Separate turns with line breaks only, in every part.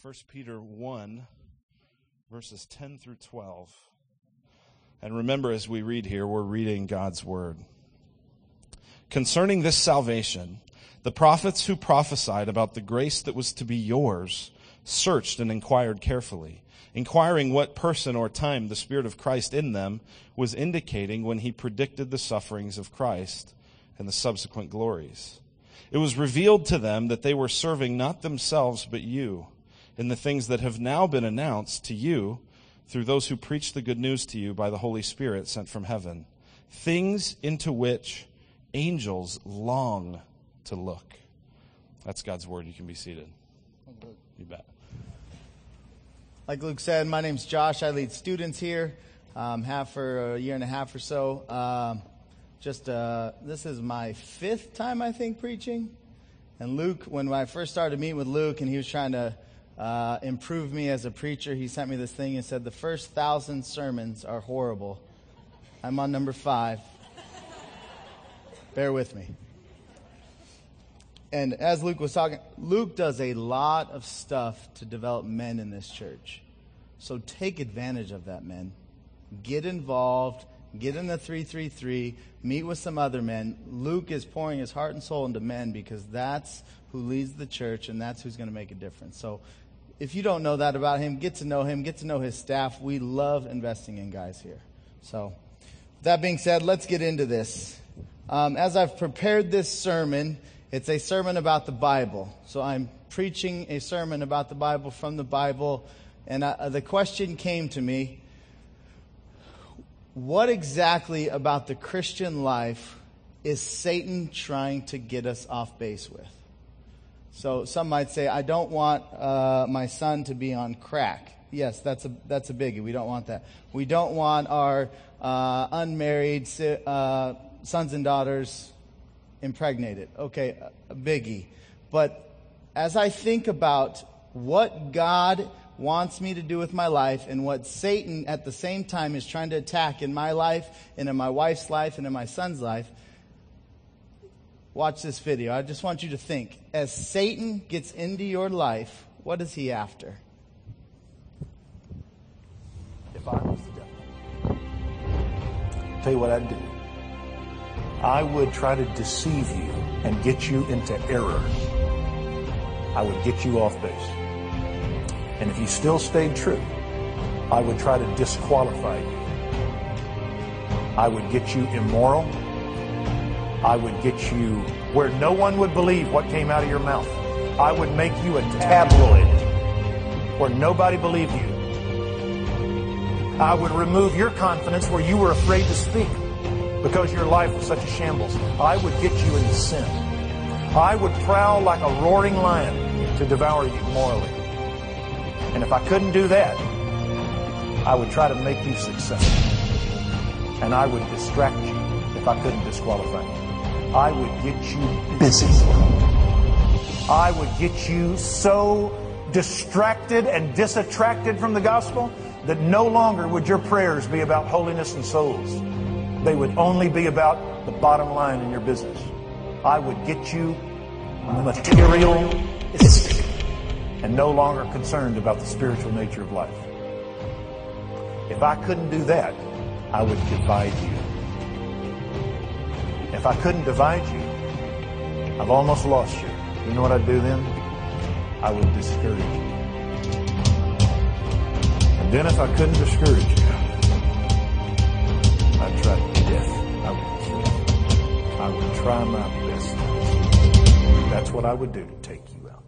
1 Peter 1, verses 10 through 12. And remember, as we read here, we're reading God's word. Concerning this salvation, the prophets who prophesied about the grace that was to be yours searched and inquired carefully, inquiring what person or time the Spirit of Christ in them was indicating when he predicted the sufferings of Christ and the subsequent glories. It was revealed to them that they were serving not themselves but you in the things that have now been announced to you through those who preach the good news to you by the Holy Spirit sent from heaven. Things into which angels long to look. That's God's word. You can be seated. You bet.
Like Luke said, my name's Josh. I lead students here. Um, have for a year and a half or so. Um, just uh, this is my fifth time I think preaching. And Luke, when I first started meeting with Luke, and he was trying to uh, improve me as a preacher, he sent me this thing and said the first thousand sermons are horrible. I'm on number five. Bear with me. And as Luke was talking, Luke does a lot of stuff to develop men in this church. So take advantage of that, men. Get involved. Get in the 333. Meet with some other men. Luke is pouring his heart and soul into men because that's who leads the church and that's who's going to make a difference. So if you don't know that about him, get to know him, get to know his staff. We love investing in guys here. So, that being said, let's get into this. Um, as I've prepared this sermon, it's a sermon about the Bible. So I'm preaching a sermon about the Bible from the Bible. And I, the question came to me what exactly about the Christian life is Satan trying to get us off base with? So some might say, I don't want uh, my son to be on crack. Yes, that's a, that's a biggie. We don't want that. We don't want our uh, unmarried uh, sons and daughters impregnated. Okay, a biggie. But as I think about what God wants me to do with my life and what Satan at the same time is trying to attack in my life and in my wife's life and in my son's life, watch this video. I just want you to think. As Satan gets into your life, what is he after?
If I was the devil, tell you what I'd do. I would try to deceive you and get you into error. I would get you off base. And if you still stayed true, I would try to disqualify you. I would get you immoral I would get you where no one would believe what came out of your mouth. I would make you a tabloid where nobody believed you. I would remove your confidence where you were afraid to speak because your life was such a shambles. I would get you into sin. I would prowl like a roaring lion to devour you morally. And if I couldn't do that, I would try to make you successful. And I would distract you if I couldn't disqualify you. I would get you busy. I would get you so distracted and disattracted from the gospel that no longer would your prayers be about holiness and souls. They would only be about the bottom line in your business. I would get you materialistic and no longer concerned about the spiritual nature of life. If I couldn't do that, I would divide you. If I couldn't divide you, I've almost lost you. You know what I'd do then? I would discourage you. And then if I couldn't discourage you, I'd try death. I would I would try my best. That's what I would do to take you out.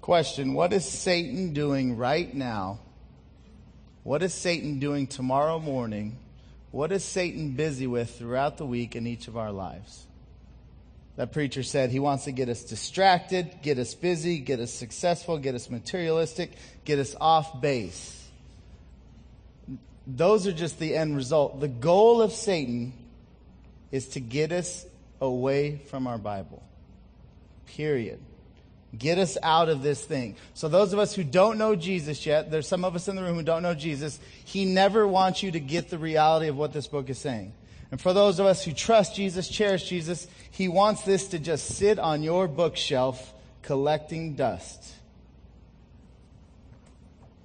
Question What is Satan doing right now? What is Satan doing tomorrow morning what is Satan busy with throughout the week in each of our lives? That preacher said he wants to get us distracted, get us busy, get us successful, get us materialistic, get us off base. Those are just the end result. The goal of Satan is to get us away from our Bible. Period. Get us out of this thing. So, those of us who don't know Jesus yet, there's some of us in the room who don't know Jesus. He never wants you to get the reality of what this book is saying. And for those of us who trust Jesus, cherish Jesus, he wants this to just sit on your bookshelf collecting dust.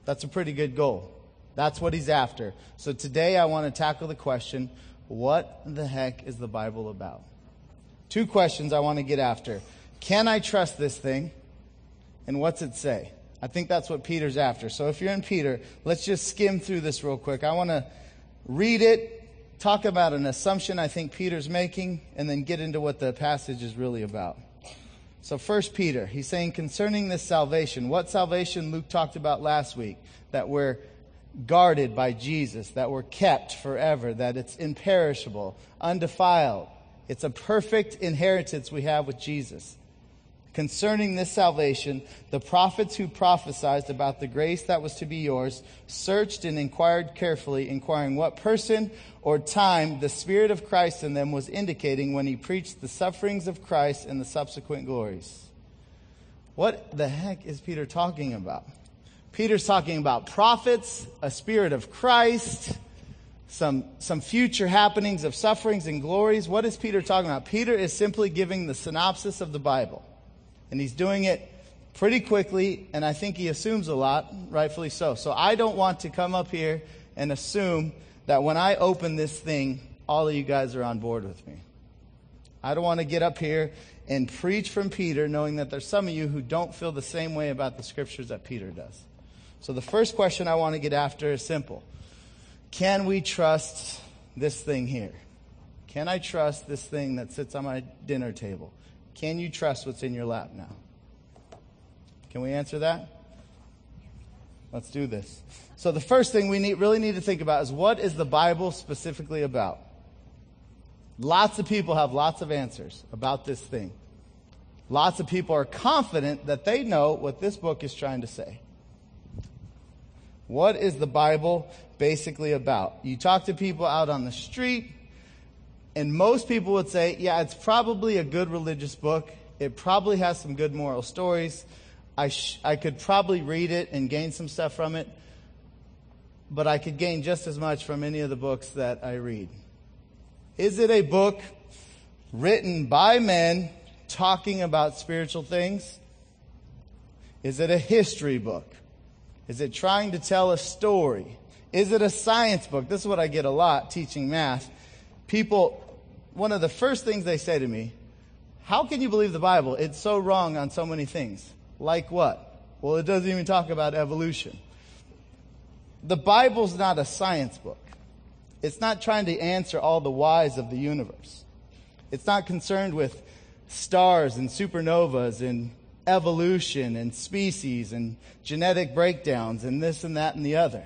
That's a pretty good goal. That's what he's after. So today I want to tackle the question, what the heck is the Bible about? Two questions I want to get after. Can I trust this thing? And what's it say? I think that's what Peter's after. So if you're in Peter, let's just skim through this real quick. I want to read it, talk about an assumption I think Peter's making, and then get into what the passage is really about. So first Peter, he's saying concerning this salvation, what salvation Luke talked about last week, that we're guarded by Jesus, that we're kept forever, that it's imperishable, undefiled. It's a perfect inheritance we have with Jesus. Concerning this salvation, the prophets who prophesied about the grace that was to be yours searched and inquired carefully, inquiring what person or time the Spirit of Christ in them was indicating when he preached the sufferings of Christ and the subsequent glories. What the heck is Peter talking about? Peter's talking about prophets, a spirit of Christ, some, some future happenings of sufferings and glories. What is Peter talking about? Peter is simply giving the synopsis of the Bible. And he's doing it pretty quickly, and I think he assumes a lot, rightfully so. So I don't want to come up here and assume that when I open this thing, all of you guys are on board with me. I don't want to get up here and preach from Peter knowing that there's some of you who don't feel the same way about the scriptures that Peter does. So the first question I want to get after is simple. Can we trust this thing here? Can I trust this thing that sits on my dinner table? Can you trust what's in your lap now? Can we answer that? Let's do this. So the first thing we need, really need to think about is what is the Bible specifically about? Lots of people have lots of answers about this thing. Lots of people are confident that they know what this book is trying to say. What is the Bible basically about? You talk to people out on the street, and most people would say, yeah, it's probably a good religious book. It probably has some good moral stories. I, sh- I could probably read it and gain some stuff from it, but I could gain just as much from any of the books that I read. Is it a book written by men talking about spiritual things? Is it a history book? Is it trying to tell a story? Is it a science book? This is what I get a lot teaching math. People, one of the first things they say to me, how can you believe the Bible? It's so wrong on so many things. Like what? Well, it doesn't even talk about evolution. The Bible's not a science book. It's not trying to answer all the whys of the universe. It's not concerned with stars and supernovas and evolution and species and genetic breakdowns and this and that and the other.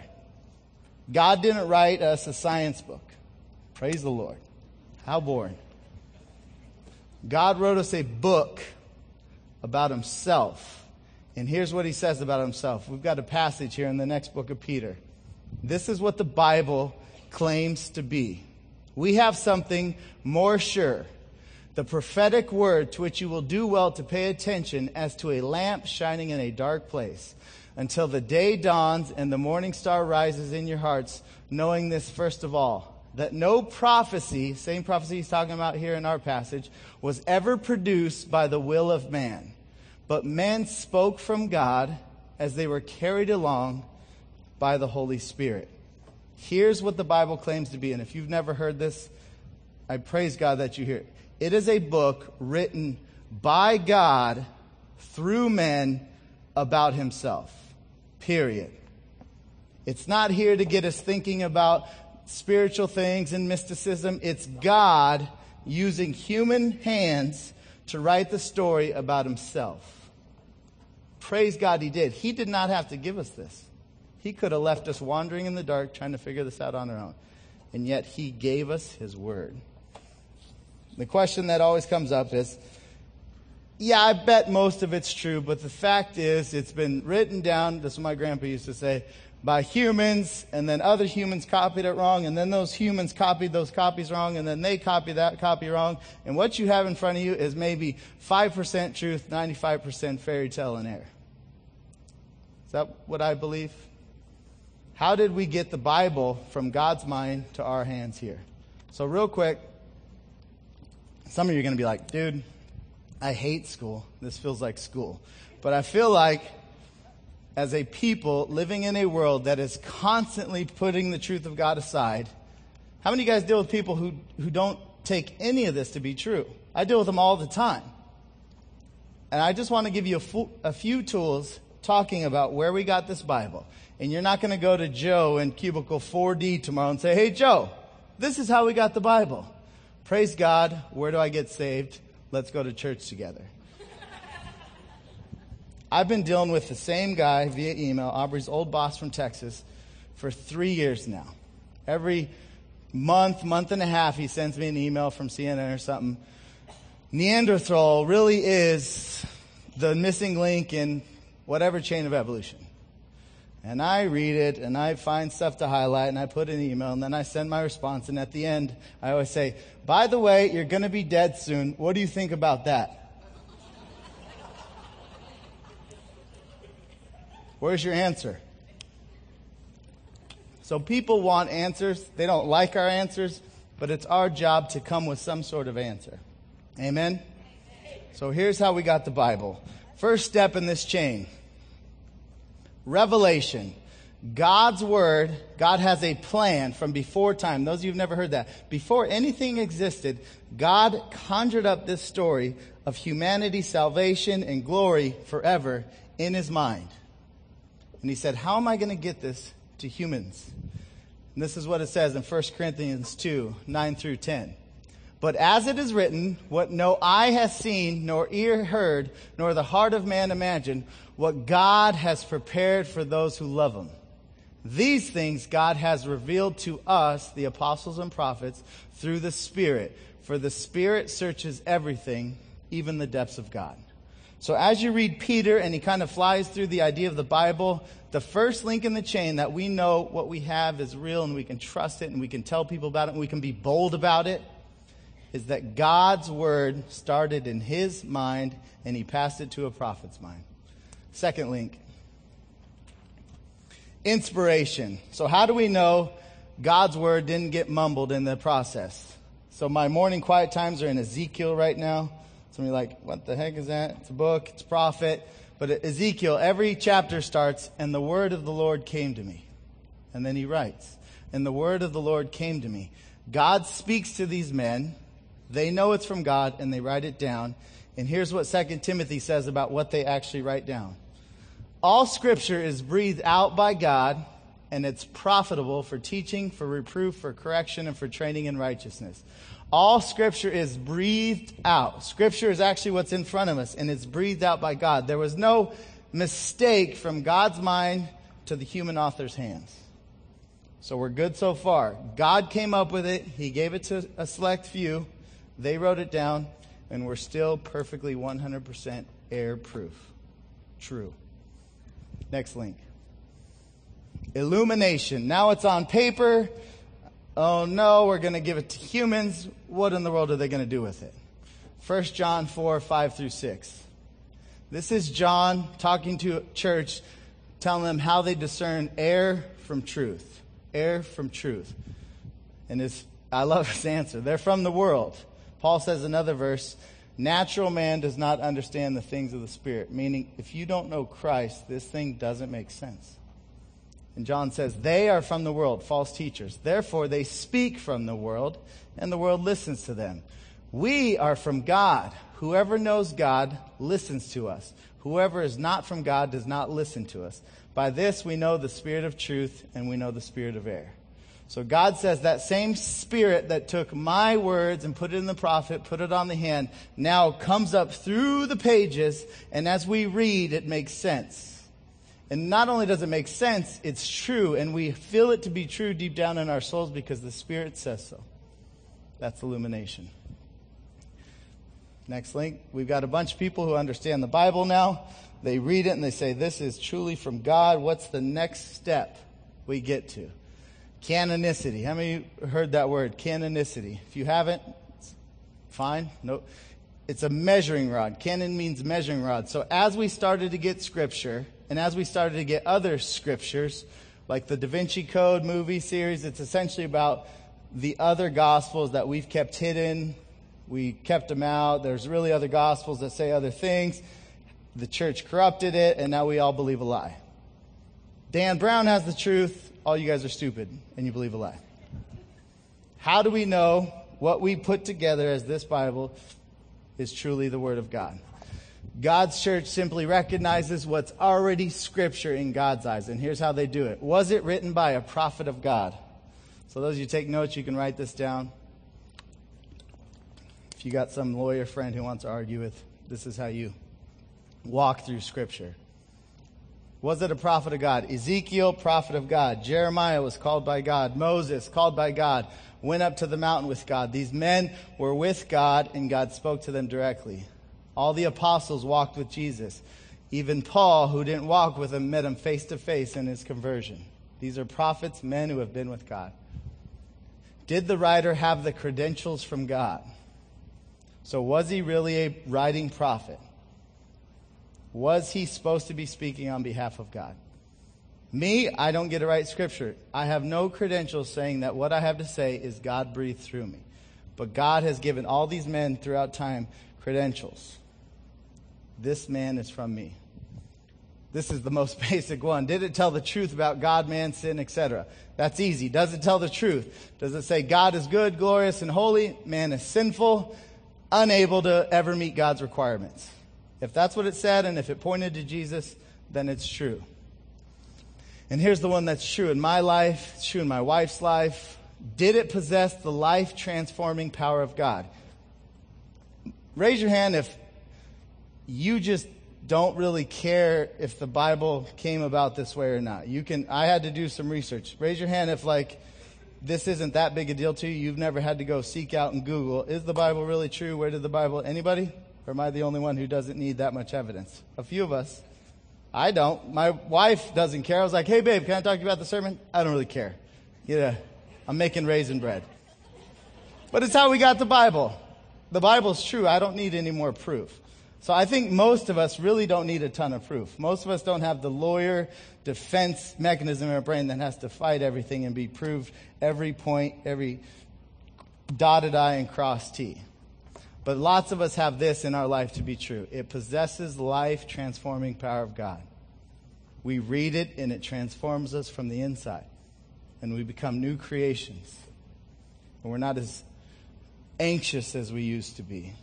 God didn't write us a science book. Praise the Lord. How boring. God wrote us a book about himself. And here's what he says about himself. We've got a passage here in the next book of Peter. This is what the Bible claims to be. We have something more sure the prophetic word to which you will do well to pay attention as to a lamp shining in a dark place until the day dawns and the morning star rises in your hearts, knowing this first of all, that no prophecy, same prophecy he's talking about here in our passage, was ever produced by the will of man. But men spoke from God as they were carried along by the Holy Spirit. Here's what the Bible claims to be, and if you've never heard this, I praise God that you hear it. It is a book written by God through men about himself. Period. It's not here to get us thinking about spiritual things and mysticism. It's God using human hands to write the story about himself. Praise God, he did. He did not have to give us this. He could have left us wandering in the dark trying to figure this out on our own. And yet he gave us his word. The question that always comes up is, yeah, I bet most of it's true, but the fact is, it's been written down, this is what my grandpa used to say, by humans, and then other humans copied it wrong, and then those humans copied those copies wrong, and then they copied that copy wrong. And what you have in front of you is maybe 5% truth, 95% fairy tale and error. Is that what I believe? How did we get the Bible from God's mind to our hands here? So, real quick, some of you are going to be like, dude, I hate school. This feels like school. But I feel like as a people living in a world that is constantly putting the truth of God aside, how many of you guys deal with people who, who don't take any of this to be true? I deal with them all the time. And I just want to give you a, fu- a few tools talking about where we got this Bible. And you're not going to go to Joe in cubicle 4D tomorrow and say, hey, Joe, this is how we got the Bible. Praise God. Where do I get saved? Let's go to church together. I've been dealing with the same guy via email, Aubrey's old boss from Texas, for three years now. Every month, month and a half, he sends me an email from CNN or something. Neanderthal really is the missing link in whatever chain of evolution. And I read it and I find stuff to highlight and I put in an email and then I send my response. And at the end, I always say, by the way, you're going to be dead soon. What do you think about that? Where's your answer? So people want answers. They don't like our answers, but it's our job to come with some sort of answer. Amen? So here's how we got the Bible. First step in this chain revelation. God's word, God has a plan from before time. Those of you who've never heard that. Before anything existed, God conjured up this story of humanity, salvation, and glory forever in his mind. And he said, How am I going to get this to humans? And this is what it says in 1 Corinthians 2 9 through 10. But as it is written, what no eye has seen, nor ear heard, nor the heart of man imagined, what God has prepared for those who love him. These things God has revealed to us, the apostles and prophets, through the Spirit. For the Spirit searches everything, even the depths of God. So as you read Peter and he kind of flies through the idea of the Bible, the first link in the chain that we know what we have is real and we can trust it and we can tell people about it and we can be bold about it is that God's word started in his mind and he passed it to a prophet's mind. Second link inspiration. So, how do we know God's word didn't get mumbled in the process? So, my morning quiet times are in Ezekiel right now. Some of you like, what the heck is that? It's a book, it's a prophet. But Ezekiel, every chapter starts, and the word of the Lord came to me. And then he writes, and the word of the Lord came to me. God speaks to these men they know it's from God and they write it down. And here's what 2 Timothy says about what they actually write down. All scripture is breathed out by God and it's profitable for teaching, for reproof, for correction, and for training in righteousness. All scripture is breathed out. Scripture is actually what's in front of us and it's breathed out by God. There was no mistake from God's mind to the human author's hands. So we're good so far. God came up with it. He gave it to a select few. They wrote it down, and we're still perfectly 100% error proof. True. Next link. Illumination. Now it's on paper. Oh no, we're going to give it to humans. What in the world are they going to do with it? 1 John 4, 5 through 6. This is John talking to church, telling them how they discern error from truth. Error from truth. And his, I love his answer. They're from the world. Paul says another verse, natural man does not understand the things of the Spirit, meaning if you don't know Christ, this thing doesn't make sense. And John says, they are from the world, false teachers. Therefore, they speak from the world, and the world listens to them. We are from God. Whoever knows God listens to us. Whoever is not from God does not listen to us. By this we know the spirit of truth, and we know the spirit of error. So God says that same spirit that took my words and put it in the prophet, put it on the hand, now comes up through the pages, and as we read, it makes sense. And not only does it make sense, it's true, and we feel it to be true deep down in our souls because the Spirit says so. That's illumination. Next link. We've got a bunch of people who understand the Bible now. They read it and they say, This is truly from God. What's the next step we get to? Canonicity. How many heard that word? Canonicity. If you haven't, fine. No. It's a measuring rod. Canon means measuring rod. So as we started to get scripture, and as we started to get other scriptures, like the Da Vinci Code movie series, it's essentially about the other gospels that we've kept hidden. We kept them out. There's really other gospels that say other things. The church corrupted it, and now we all believe a lie. Dan Brown has the truth. All you guys are stupid, and you believe a lie. How do we know what we put together as this Bible is truly the Word of God? God's church simply recognizes what's already scripture in God's eyes. And here's how they do it. Was it written by a prophet of God? So those of you take notes, you can write this down. If you got some lawyer friend who wants to argue with, this is how you walk through scripture. Was it a prophet of God? Ezekiel, prophet of God. Jeremiah was called by God. Moses, called by God, went up to the mountain with God. These men were with God and God spoke to them directly. All the apostles walked with Jesus. Even Paul, who didn't walk with him, met him face to face in his conversion. These are prophets, men who have been with God. Did the writer have the credentials from God? So, was he really a writing prophet? Was he supposed to be speaking on behalf of God? Me, I don't get to write scripture. I have no credentials saying that what I have to say is God breathed through me. But God has given all these men throughout time credentials. This man is from me. This is the most basic one. Did it tell the truth about God, man, sin, etc.? That's easy. Does it tell the truth? Does it say God is good, glorious, and holy? Man is sinful, unable to ever meet God's requirements. If that's what it said and if it pointed to Jesus, then it's true. And here's the one that's true in my life, it's true in my wife's life. Did it possess the life transforming power of God? Raise your hand if you just don't really care if the Bible came about this way or not. You can, I had to do some research. Raise your hand if like, this isn't that big a deal to you. You've never had to go seek out and Google, is the Bible really true? Where did the Bible, anybody? Or am I the only one who doesn't need that much evidence? A few of us. I don't. My wife doesn't care. I was like, hey babe, can I talk to you about the sermon? I don't really care. Yeah, I'm making raisin bread. But it's how we got the Bible. The Bible's true. I don't need any more proof. So I think most of us really don't need a ton of proof. Most of us don't have the lawyer defense mechanism in our brain that has to fight everything and be proved every point, every dotted I and crossed T. But lots of us have this in our life to be true. It possesses life transforming power of God. We read it and it transforms us from the inside. And we become new creations. And we're not as anxious as we used to be.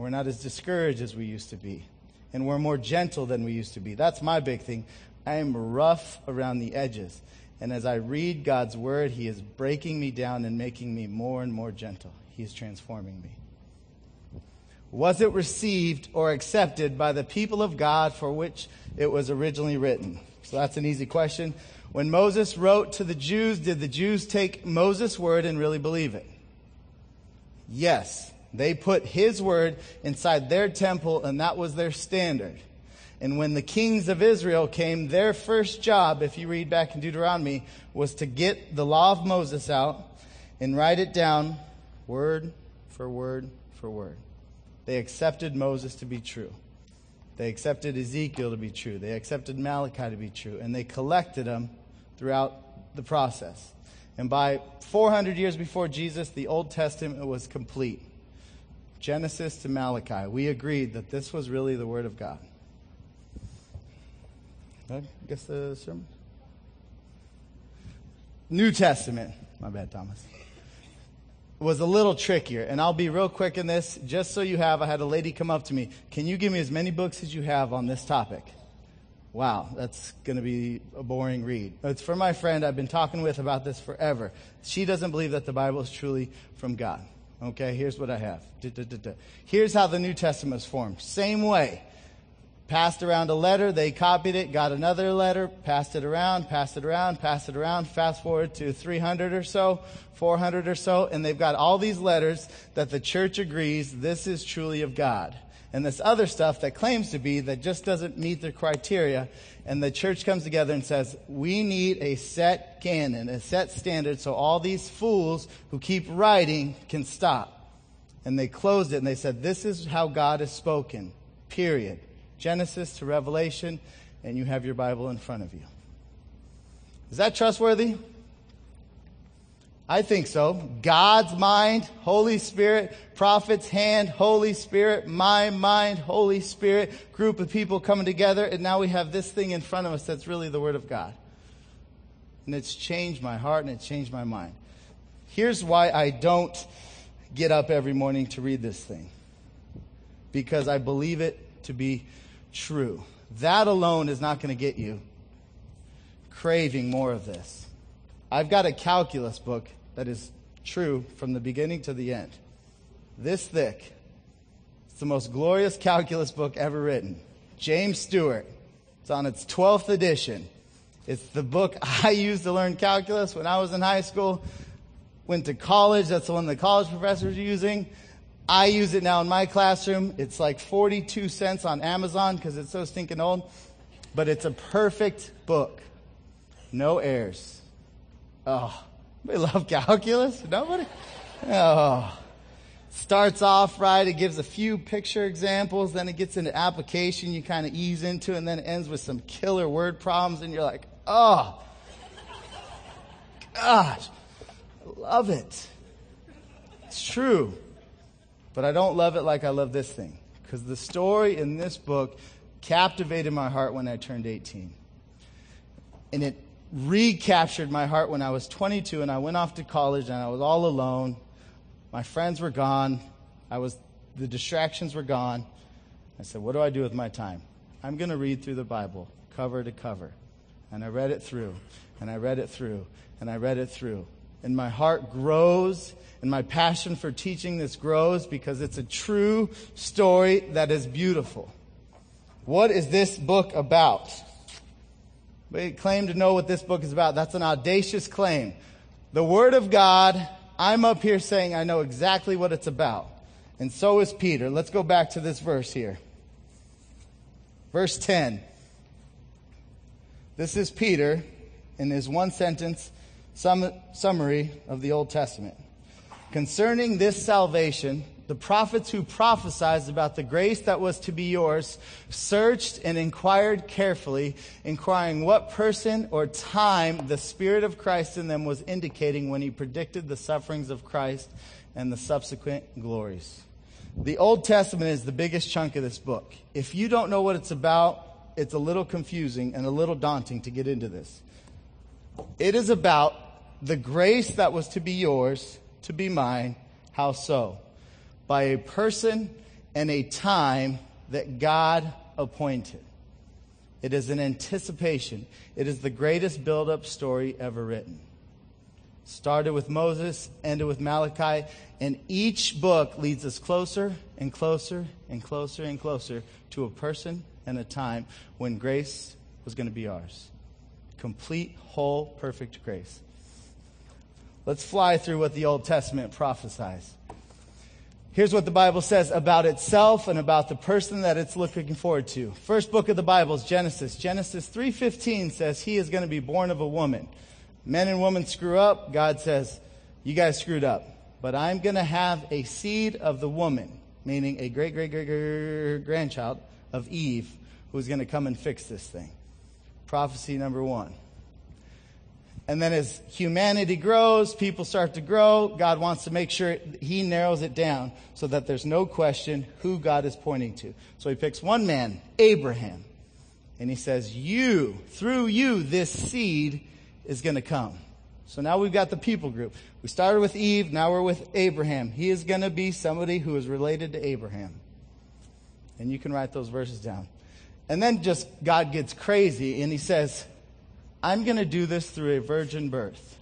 And we're not as discouraged as we used to be. And we're more gentle than we used to be. That's my big thing. I am rough around the edges. And as I read God's word, He is breaking me down and making me more and more gentle. He is transforming me. Was it received or accepted by the people of God for which it was originally written? So that's an easy question. When Moses wrote to the Jews, did the Jews take Moses' word and really believe it? Yes. They put his word inside their temple, and that was their standard. And when the kings of Israel came, their first job, if you read back in Deuteronomy, was to get the law of Moses out and write it down word for word for word. They accepted Moses to be true. They accepted Ezekiel to be true. They accepted Malachi to be true. And they collected them throughout the process. And by 400 years before Jesus, the Old Testament was complete. Genesis to Malachi. We agreed that this was really the Word of God. I guess the sermon? New Testament. My bad, Thomas was a little trickier. And I'll be real quick in this. Just so you have, I had a lady come up to me. Can you give me as many books as you have on this topic? Wow, that's going to be a boring read. It's for my friend I've been talking with about this forever. She doesn't believe that the Bible is truly from God. Okay, here's what I have. Here's how the New Testament was formed. Same way passed around a letter, they copied it, got another letter, passed it around, passed it around, passed it around, fast forward to 300 or so, 400 or so, and they've got all these letters that the church agrees this is truly of God. And this other stuff that claims to be that just doesn't meet the criteria, and the church comes together and says, we need a set canon, a set standard, so all these fools who keep writing can stop. And they closed it and they said, this is how God has spoken, period. Genesis to Revelation, and you have your Bible in front of you. Is that trustworthy? I think so. God's mind, Holy Spirit, prophet's hand, Holy Spirit, my mind, Holy Spirit, group of people coming together, and now we have this thing in front of us that's really the Word of God. And it's changed my heart and it's changed my mind. Here's why I don't get up every morning to read this thing. Because I believe it to be true. That alone is not going to get you craving more of this. I've got a calculus book that is true from the beginning to the end. This thick. It's the most glorious calculus book ever written. James Stewart. It's on its 12th edition. It's the book I used to learn calculus when I was in high school. Went to college. That's the one the college professors are using. I use it now in my classroom. It's like 42 cents on Amazon because it's so stinking old. But it's a perfect book. No errors. Oh, we love calculus? Nobody? Oh. Starts off right, it gives a few picture examples, then it gets into application, you kind of ease into, it, and then it ends with some killer word problems, and you're like, oh, gosh, I love it. It's true. But I don't love it like I love this thing. Because the story in this book captivated my heart when I turned 18. And it recaptured my heart when I was 22 and I went off to college and I was all alone. My friends were gone. I was, the distractions were gone. I said, what do I do with my time? I'm going to read through the Bible cover to cover. And I read it through and I read it through and I read it through. And my heart grows and my passion for teaching this grows because it's a true story that is beautiful. What is this book about? We claim to know what this book is about. That's an audacious claim. The Word of God, I'm up here saying I know exactly what it's about. And so is Peter. Let's go back to this verse here. Verse 10. This is Peter in his one sentence sum- summary of the Old Testament. Concerning this salvation, the prophets who prophesied about the grace that was to be yours searched and inquired carefully, inquiring what person or time the Spirit of Christ in them was indicating when he predicted the sufferings of Christ and the subsequent glories. The Old Testament is the biggest chunk of this book. If you don't know what it's about, it's a little confusing and a little daunting to get into this. It is about the grace that was to be yours, to be mine. How so? By a person and a time that God appointed. It is an anticipation. It is the greatest build up story ever written. Started with Moses, ended with Malachi, and each book leads us closer and closer and closer and closer to a person and a time when grace was going to be ours. Complete, whole, perfect grace. Let's fly through what the Old Testament prophesies. Here's what the Bible says about itself and about the person that it's looking forward to. First book of the Bible is Genesis. Genesis 3:15 says he is going to be born of a woman. Men and women screw up. God says, "You guys screwed up, but I'm going to have a seed of the woman, meaning a great great great great grandchild of Eve who's going to come and fix this thing." Prophecy number 1. And then as humanity grows, people start to grow, God wants to make sure he narrows it down so that there's no question who God is pointing to. So he picks one man, Abraham, and he says, You, through you, this seed is going to come. So now we've got the people group. We started with Eve, now we're with Abraham. He is going to be somebody who is related to Abraham. And you can write those verses down. And then just God gets crazy and he says, I'm going to do this through a virgin birth.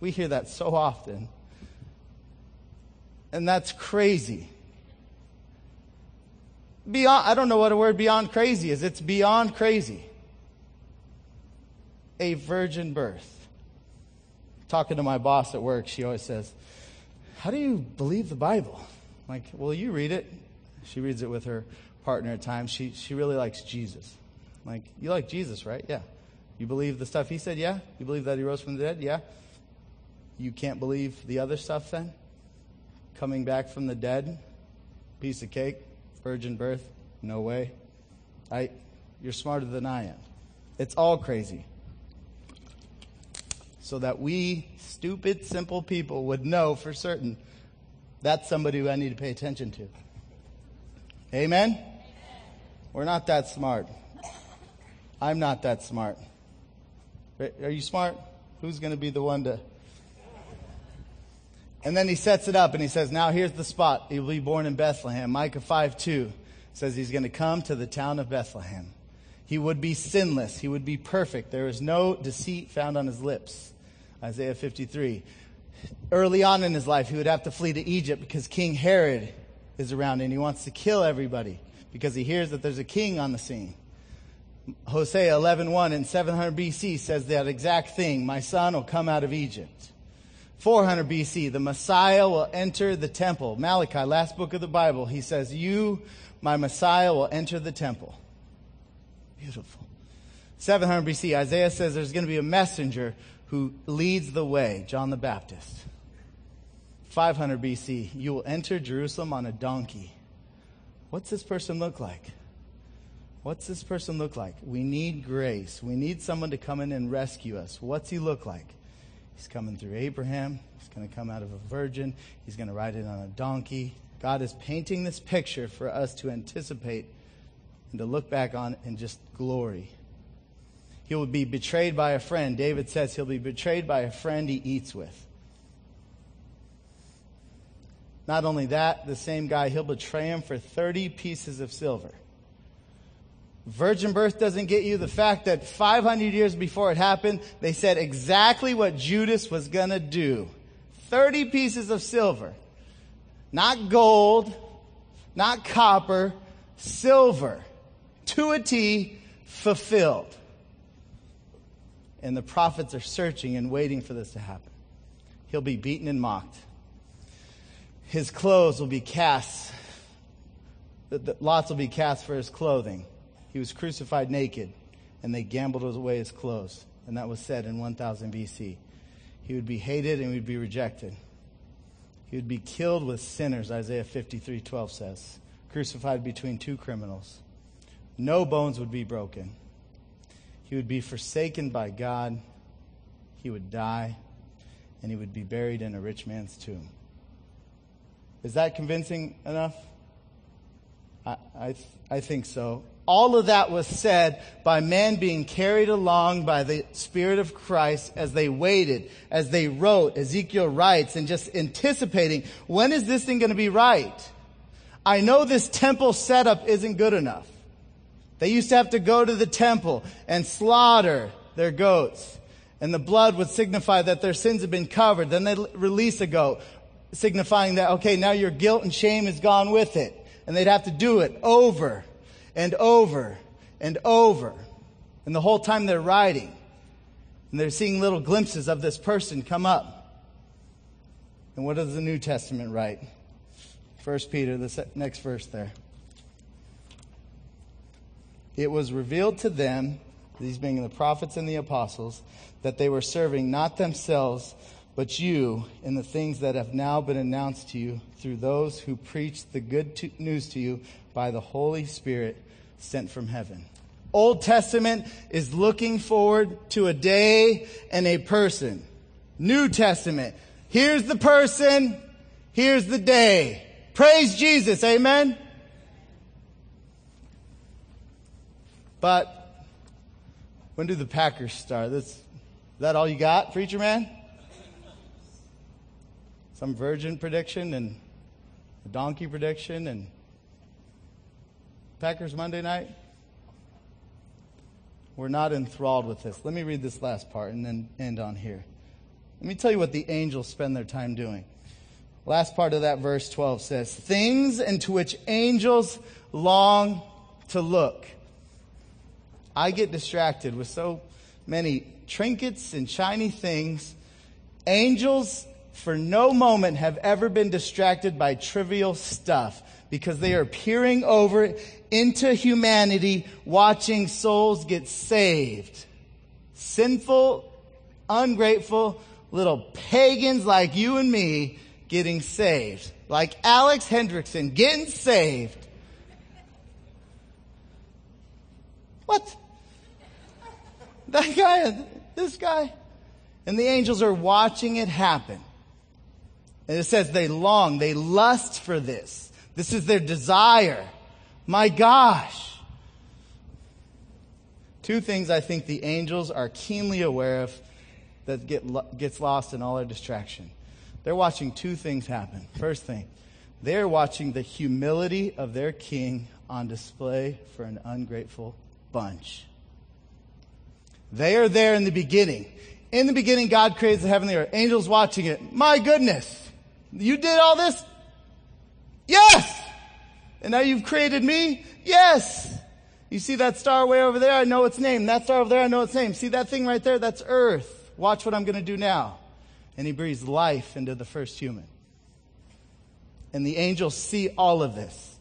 We hear that so often. And that's crazy. Beyond, I don't know what a word beyond crazy is. It's beyond crazy. A virgin birth. Talking to my boss at work, she always says, How do you believe the Bible? I'm like, well, you read it. She reads it with her partner at times. She, she really likes Jesus. Like, you like Jesus, right? Yeah. You believe the stuff he said? Yeah. You believe that he rose from the dead? Yeah. You can't believe the other stuff then? Coming back from the dead? Piece of cake? Virgin birth? No way. I, you're smarter than I am. It's all crazy. so that we, stupid, simple people, would know for certain that's somebody who I need to pay attention to. Amen? We're not that smart. I'm not that smart. Are you smart? Who's going to be the one to? And then he sets it up and he says, Now here's the spot. He will be born in Bethlehem. Micah 5 2 says he's going to come to the town of Bethlehem. He would be sinless. He would be perfect. There is no deceit found on his lips. Isaiah 53. Early on in his life, he would have to flee to Egypt because King Herod is around and he wants to kill everybody because he hears that there's a king on the scene. Hosea 11:1 in 700 BC says that exact thing. My son will come out of Egypt. 400 BC, the Messiah will enter the temple. Malachi, last book of the Bible, he says, "You, my Messiah, will enter the temple." Beautiful. 700 BC, Isaiah says there's going to be a messenger who leads the way, John the Baptist. 500 BC, you will enter Jerusalem on a donkey. What's this person look like? What's this person look like? We need grace. We need someone to come in and rescue us. What's he look like? He's coming through Abraham. He's going to come out of a virgin. He's going to ride it on a donkey. God is painting this picture for us to anticipate and to look back on in just glory. He will be betrayed by a friend. David says he'll be betrayed by a friend he eats with. Not only that, the same guy, he'll betray him for 30 pieces of silver. Virgin birth doesn't get you the fact that 500 years before it happened, they said exactly what Judas was going to do. 30 pieces of silver. Not gold, not copper, silver. To a T, fulfilled. And the prophets are searching and waiting for this to happen. He'll be beaten and mocked. His clothes will be cast. the Lots will be cast for his clothing. He was crucified naked, and they gambled away his clothes. And that was said in 1000 BC. He would be hated and he would be rejected. He would be killed with sinners, Isaiah 53 12 says. Crucified between two criminals. No bones would be broken. He would be forsaken by God. He would die, and he would be buried in a rich man's tomb. Is that convincing enough? I, I, I think so all of that was said by men being carried along by the Spirit of Christ as they waited, as they wrote. Ezekiel writes and just anticipating, when is this thing going to be right? I know this temple setup isn't good enough. They used to have to go to the temple and slaughter their goats. And the blood would signify that their sins have been covered. Then they'd release a goat, signifying that, okay, now your guilt and shame is gone with it. And they'd have to do it over and over and over. And the whole time they're riding, and they're seeing little glimpses of this person come up. And what does the New Testament write? First Peter, the next verse there. It was revealed to them, these being the prophets and the apostles, that they were serving not themselves, but you in the things that have now been announced to you through those who preach the good to, news to you by the Holy Spirit sent from heaven. Old Testament is looking forward to a day and a person. New Testament, here's the person, here's the day. Praise Jesus, amen? But when do the Packers start? That's, is that all you got, preacher man? Some virgin prediction and a donkey prediction and Packers Monday night? We're not enthralled with this. Let me read this last part and then end on here. Let me tell you what the angels spend their time doing. Last part of that verse 12 says, Things into which angels long to look. I get distracted with so many trinkets and shiny things. Angels, for no moment, have ever been distracted by trivial stuff because they are peering over into humanity, watching souls get saved. Sinful, ungrateful, little pagans like you and me getting saved. Like Alex Hendrickson getting saved. What? That guy, this guy, And the angels are watching it happen. And it says they long, they lust for this. This is their desire. My gosh. Two things I think the angels are keenly aware of that get, gets lost in all our distraction. They're watching two things happen. First thing, they're watching the humility of their king on display for an ungrateful bunch. They are there in the beginning. In the beginning, God creates the heaven and earth. Angels watching it. My goodness. You did all this? Yes! And now you've created me? Yes! You see that star way over there? I know its name. That star over there, I know its name. See that thing right there? That's Earth. Watch what I'm going to do now. And he breathes life into the first human. And the angels see all of this.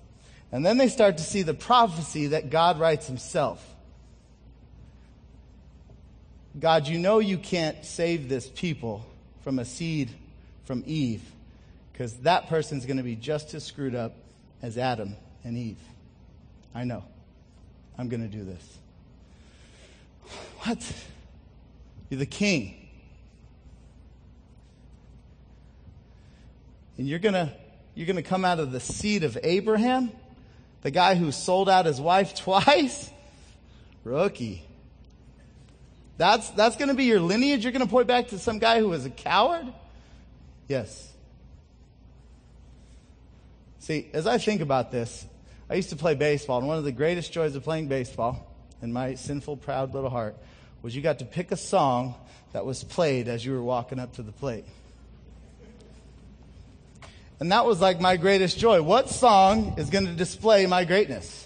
And then they start to see the prophecy that God writes himself. God, you know you can't save this people from a seed from Eve because that person's going to be just as screwed up as Adam and Eve. I know. I'm going to do this. What? You're the king. And you're going to you're going to come out of the seed of Abraham, the guy who sold out his wife twice? Rookie. That's, that's going to be your lineage? You're going to point back to some guy who was a coward? Yes. See, as I think about this, I used to play baseball, and one of the greatest joys of playing baseball in my sinful, proud little heart was you got to pick a song that was played as you were walking up to the plate. And that was like my greatest joy. What song is going to display my greatness?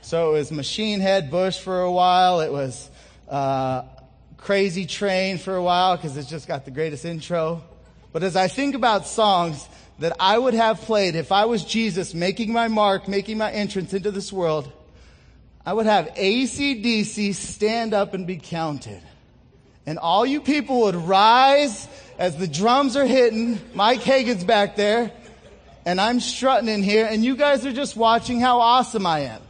So it was Machine Head Bush for a while. It was uh, Crazy Train for a while because it's just got the greatest intro. But as I think about songs that I would have played if I was Jesus making my mark, making my entrance into this world, I would have ACDC stand up and be counted. And all you people would rise as the drums are hitting. Mike Hagan's back there. And I'm strutting in here and you guys are just watching how awesome I am.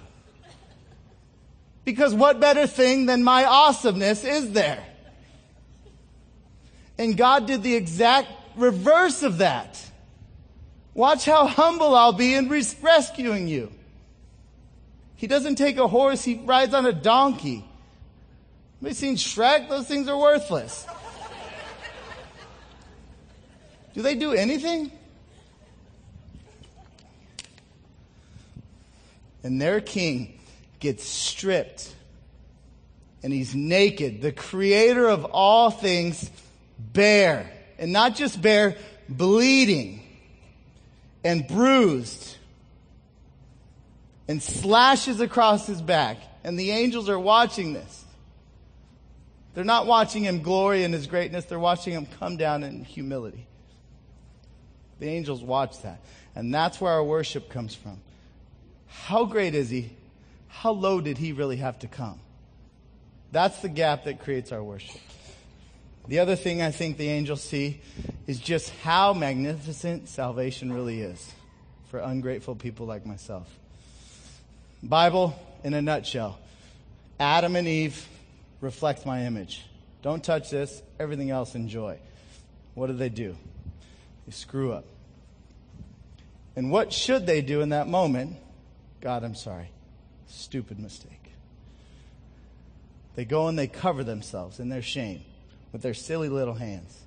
Because what better thing than my awesomeness is there? And God did the exact reverse of that. Watch how humble I'll be in res- rescuing you. He doesn't take a horse, he rides on a donkey. Have you seen Shrek? Those things are worthless. do they do anything? And their king gets stripped and he's naked. The creator of all things, bare. And not just bare, bleeding and bruised and slashes across his back. And the angels are watching this. They're not watching him glory in his greatness, they're watching him come down in humility. The angels watch that. And that's where our worship comes from. How great is he? How low did he really have to come? That's the gap that creates our worship. The other thing I think the angels see is just how magnificent salvation really is for ungrateful people like myself. Bible in a nutshell. Adam and Eve reflect my image. Don't touch this, everything else enjoy. What do they do? They screw up. And what should they do in that moment? God, I'm sorry. Stupid mistake. They go and they cover themselves in their shame with their silly little hands.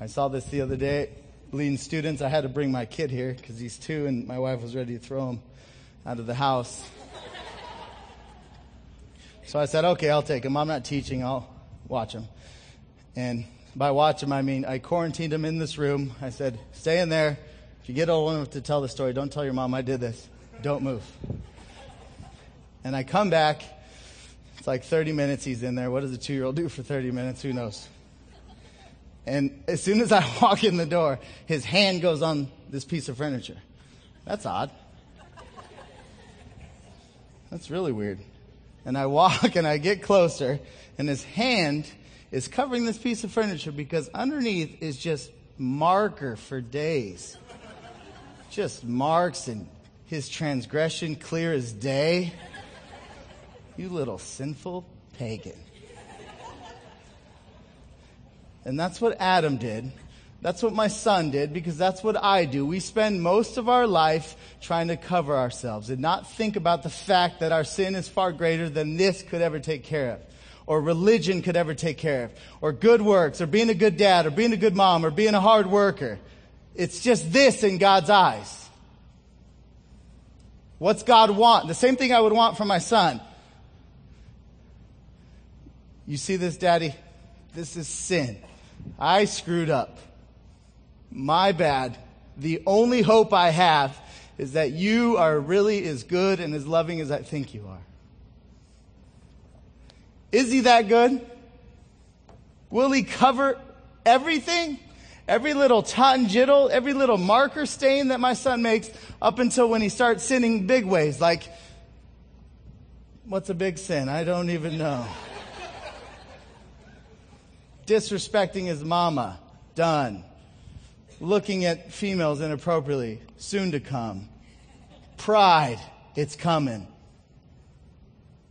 I saw this the other day, leading students. I had to bring my kid here because he's two and my wife was ready to throw him out of the house. So I said, okay, I'll take him. I'm not teaching. I'll watch him. And by watch him, I mean I quarantined him in this room. I said, stay in there. If you get old enough to tell the story, don't tell your mom I did this. Don't move. And I come back it's like 30 minutes he's in there. What does a two year old do for 30 minutes? Who knows? And as soon as I walk in the door, his hand goes on this piece of furniture. That's odd. That's really weird. And I walk and I get closer, and his hand is covering this piece of furniture because underneath is just marker for days. Just marks and his transgression clear as day. You little sinful pagan. And that's what Adam did. That's what my son did because that's what I do. We spend most of our life trying to cover ourselves and not think about the fact that our sin is far greater than this could ever take care of or religion could ever take care of, or good works, or being a good dad, or being a good mom, or being a hard worker. It's just this in God's eyes. What's God want? The same thing I would want from my son. You see this, daddy? This is sin. I screwed up. My bad. The only hope I have is that you are really as good and as loving as I think you are. Is he that good? Will he cover everything? Every little tot and jittle, every little marker stain that my son makes up until when he starts sinning big ways. Like, what's a big sin? I don't even know. Disrespecting his mama. Done. Looking at females inappropriately. Soon to come. Pride. It's coming.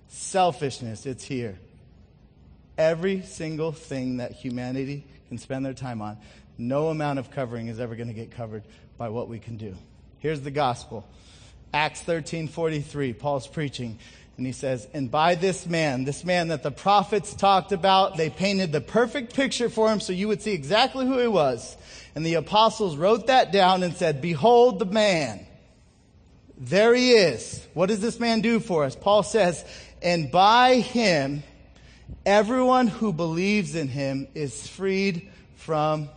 Selfishness. It's here every single thing that humanity can spend their time on. No amount of covering is ever going to get covered by what we can do. Here's the gospel. Acts 13:43, Paul's preaching, and he says, "And by this man, this man that the prophets talked about, they painted the perfect picture for him so you would see exactly who he was. And the apostles wrote that down and said, "Behold the man." There he is. What does this man do for us? Paul says, "And by him Everyone who believes in him is freed from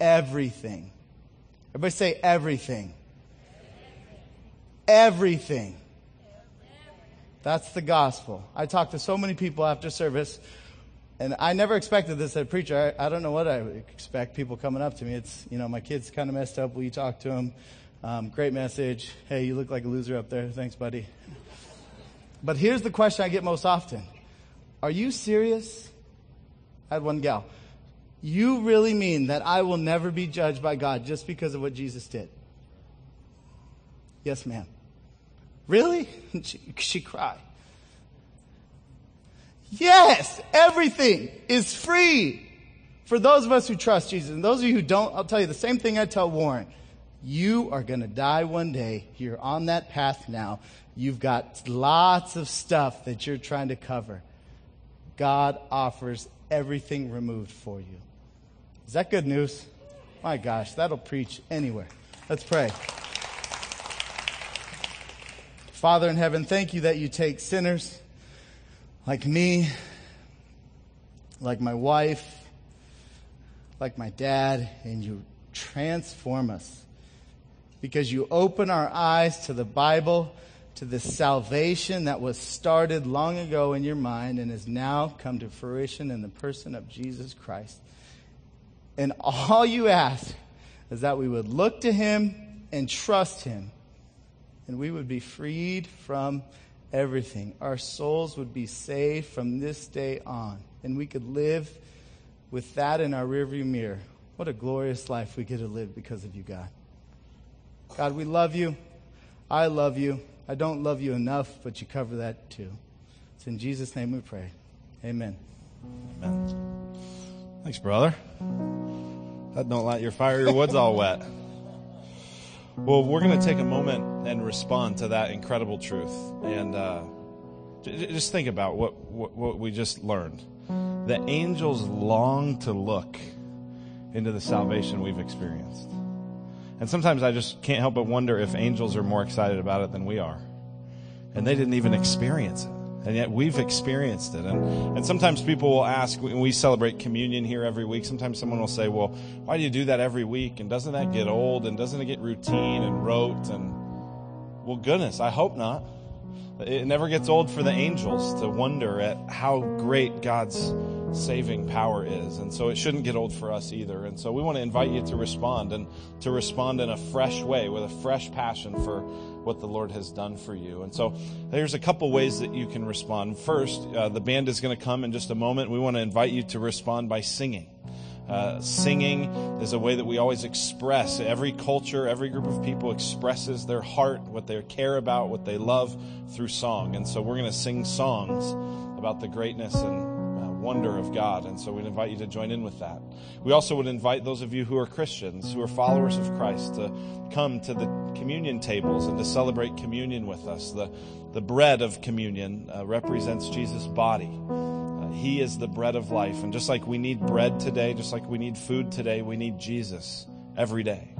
everything. Everybody say everything. Everything. That's the gospel. I talked to so many people after service, and I never expected this as a preacher. I, I don't know what I expect people coming up to me. It's, you know, my kid's kind of messed up. Will you talk to him? Um, great message. Hey, you look like a loser up there. Thanks, buddy. But here's the question I get most often are you serious? I had one gal. You really mean that I will never be judged by God just because of what Jesus did? Yes, ma'am. Really? She, she cried. Yes, everything is free for those of us who trust Jesus. And those of you who don't, I'll tell you the same thing I tell Warren. You are going to die one day. You're on that path now. You've got lots of stuff that you're trying to cover. God offers everything removed for you. Is that good news? My gosh, that'll preach anywhere. Let's pray. Father in heaven, thank you that you take sinners like me, like my wife, like my dad, and you transform us because you open our eyes to the Bible to the salvation that was started long ago in your mind and has now come to fruition in the person of Jesus Christ. And all you ask is that we would look to him and trust him, and we would be freed from everything. Our souls would be saved from this day on, and we could live with that in our rearview mirror. What a glorious life we get to live because of you, God. God, we love you. I love you. I don't love you enough, but you cover that too. It's in Jesus' name we pray. Amen.
Amen. Thanks, brother. That don't light your fire, your wood's all wet. Well, we're going to take a moment and respond to that incredible truth. And uh, just think about what, what, what we just learned. The angels long to look into the salvation we've experienced. And sometimes I just can't help but wonder if angels are more excited about it than we are. And they didn't even experience it. And yet we've experienced it. And, and sometimes people will ask, we celebrate communion here every week, sometimes someone will say, well, why do you do that every week? And doesn't that get old? And doesn't it get routine and rote? And, well, goodness, I hope not. It never gets old for the angels to wonder at how great God's saving power is. And so it shouldn't get old for us either. And so we want to invite you to respond and to respond in a fresh way with a fresh passion for what the Lord has done for you. And so there's a couple ways that you can respond. First, uh, the band is going to come in just a moment. We want to invite you to respond by singing. Uh, singing is a way that we always express. Every culture, every group of people expresses their heart, what they care about, what they love through song. And so we're going to sing songs about the greatness and wonder of God. And so we'd invite you to join in with that. We also would invite those of you who are Christians, who are followers of Christ, to come to the communion tables and to celebrate communion with us. The, the bread of communion uh, represents Jesus' body. Uh, he is the bread of life. And just like we need bread today, just like we need food today, we need Jesus every day.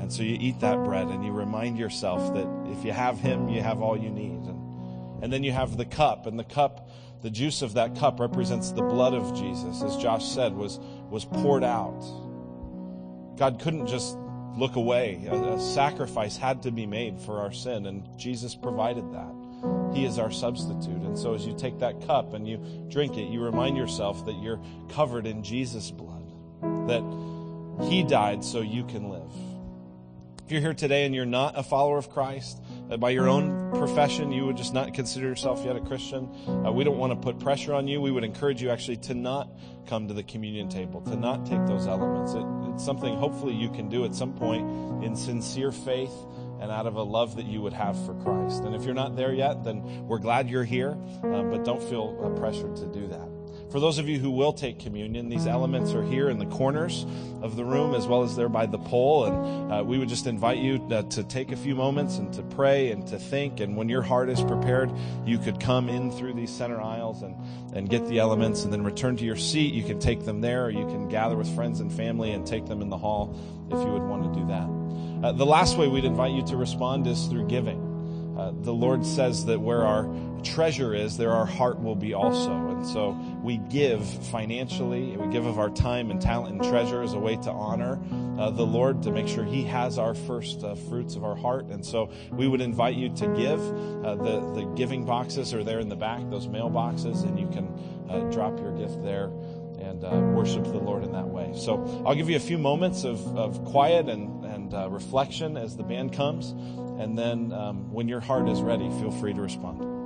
And so you eat that bread and you remind yourself that if you have Him, you have all you need. And, and then you have the cup, and the cup, the juice of that cup represents the blood of Jesus, as Josh said, was, was poured out. God couldn't just look away. A, a sacrifice had to be made for our sin, and Jesus provided that. He is our substitute. And so as you take that cup and you drink it, you remind yourself that you're covered in Jesus' blood, that He died so you can live. If you're here today and you're not a follower of Christ, by your own profession, you would just not consider yourself yet a Christian, uh, we don't want to put pressure on you. We would encourage you actually to not come to the communion table, to not take those elements. It, it's something hopefully you can do at some point in sincere faith and out of a love that you would have for Christ. And if you're not there yet, then we're glad you're here, uh, but don't feel uh, pressured to do that. For those of you who will take communion, these elements are here in the corners of the room as well as there by the pole. And uh, we would just invite you uh, to take a few moments and to pray and to think. And when your heart is prepared, you could come in through these center aisles and, and get the elements and then return to your seat. You can take them there or you can gather with friends and family and take them in the hall if you would want to do that. Uh, the last way we'd invite you to respond is through giving. Uh, the Lord says that where our treasure is, there our heart will be also. And so we give financially, we give of our time and talent and treasure as a way to honor uh, the Lord, to make sure He has our first uh, fruits of our heart. And so we would invite you to give. Uh, the, the giving boxes are there in the back, those mail boxes, and you can uh, drop your gift there and uh, worship the Lord in that way. So I'll give you a few moments of, of quiet and, and uh, reflection as the band comes. And then um, when your heart is ready, feel free to respond.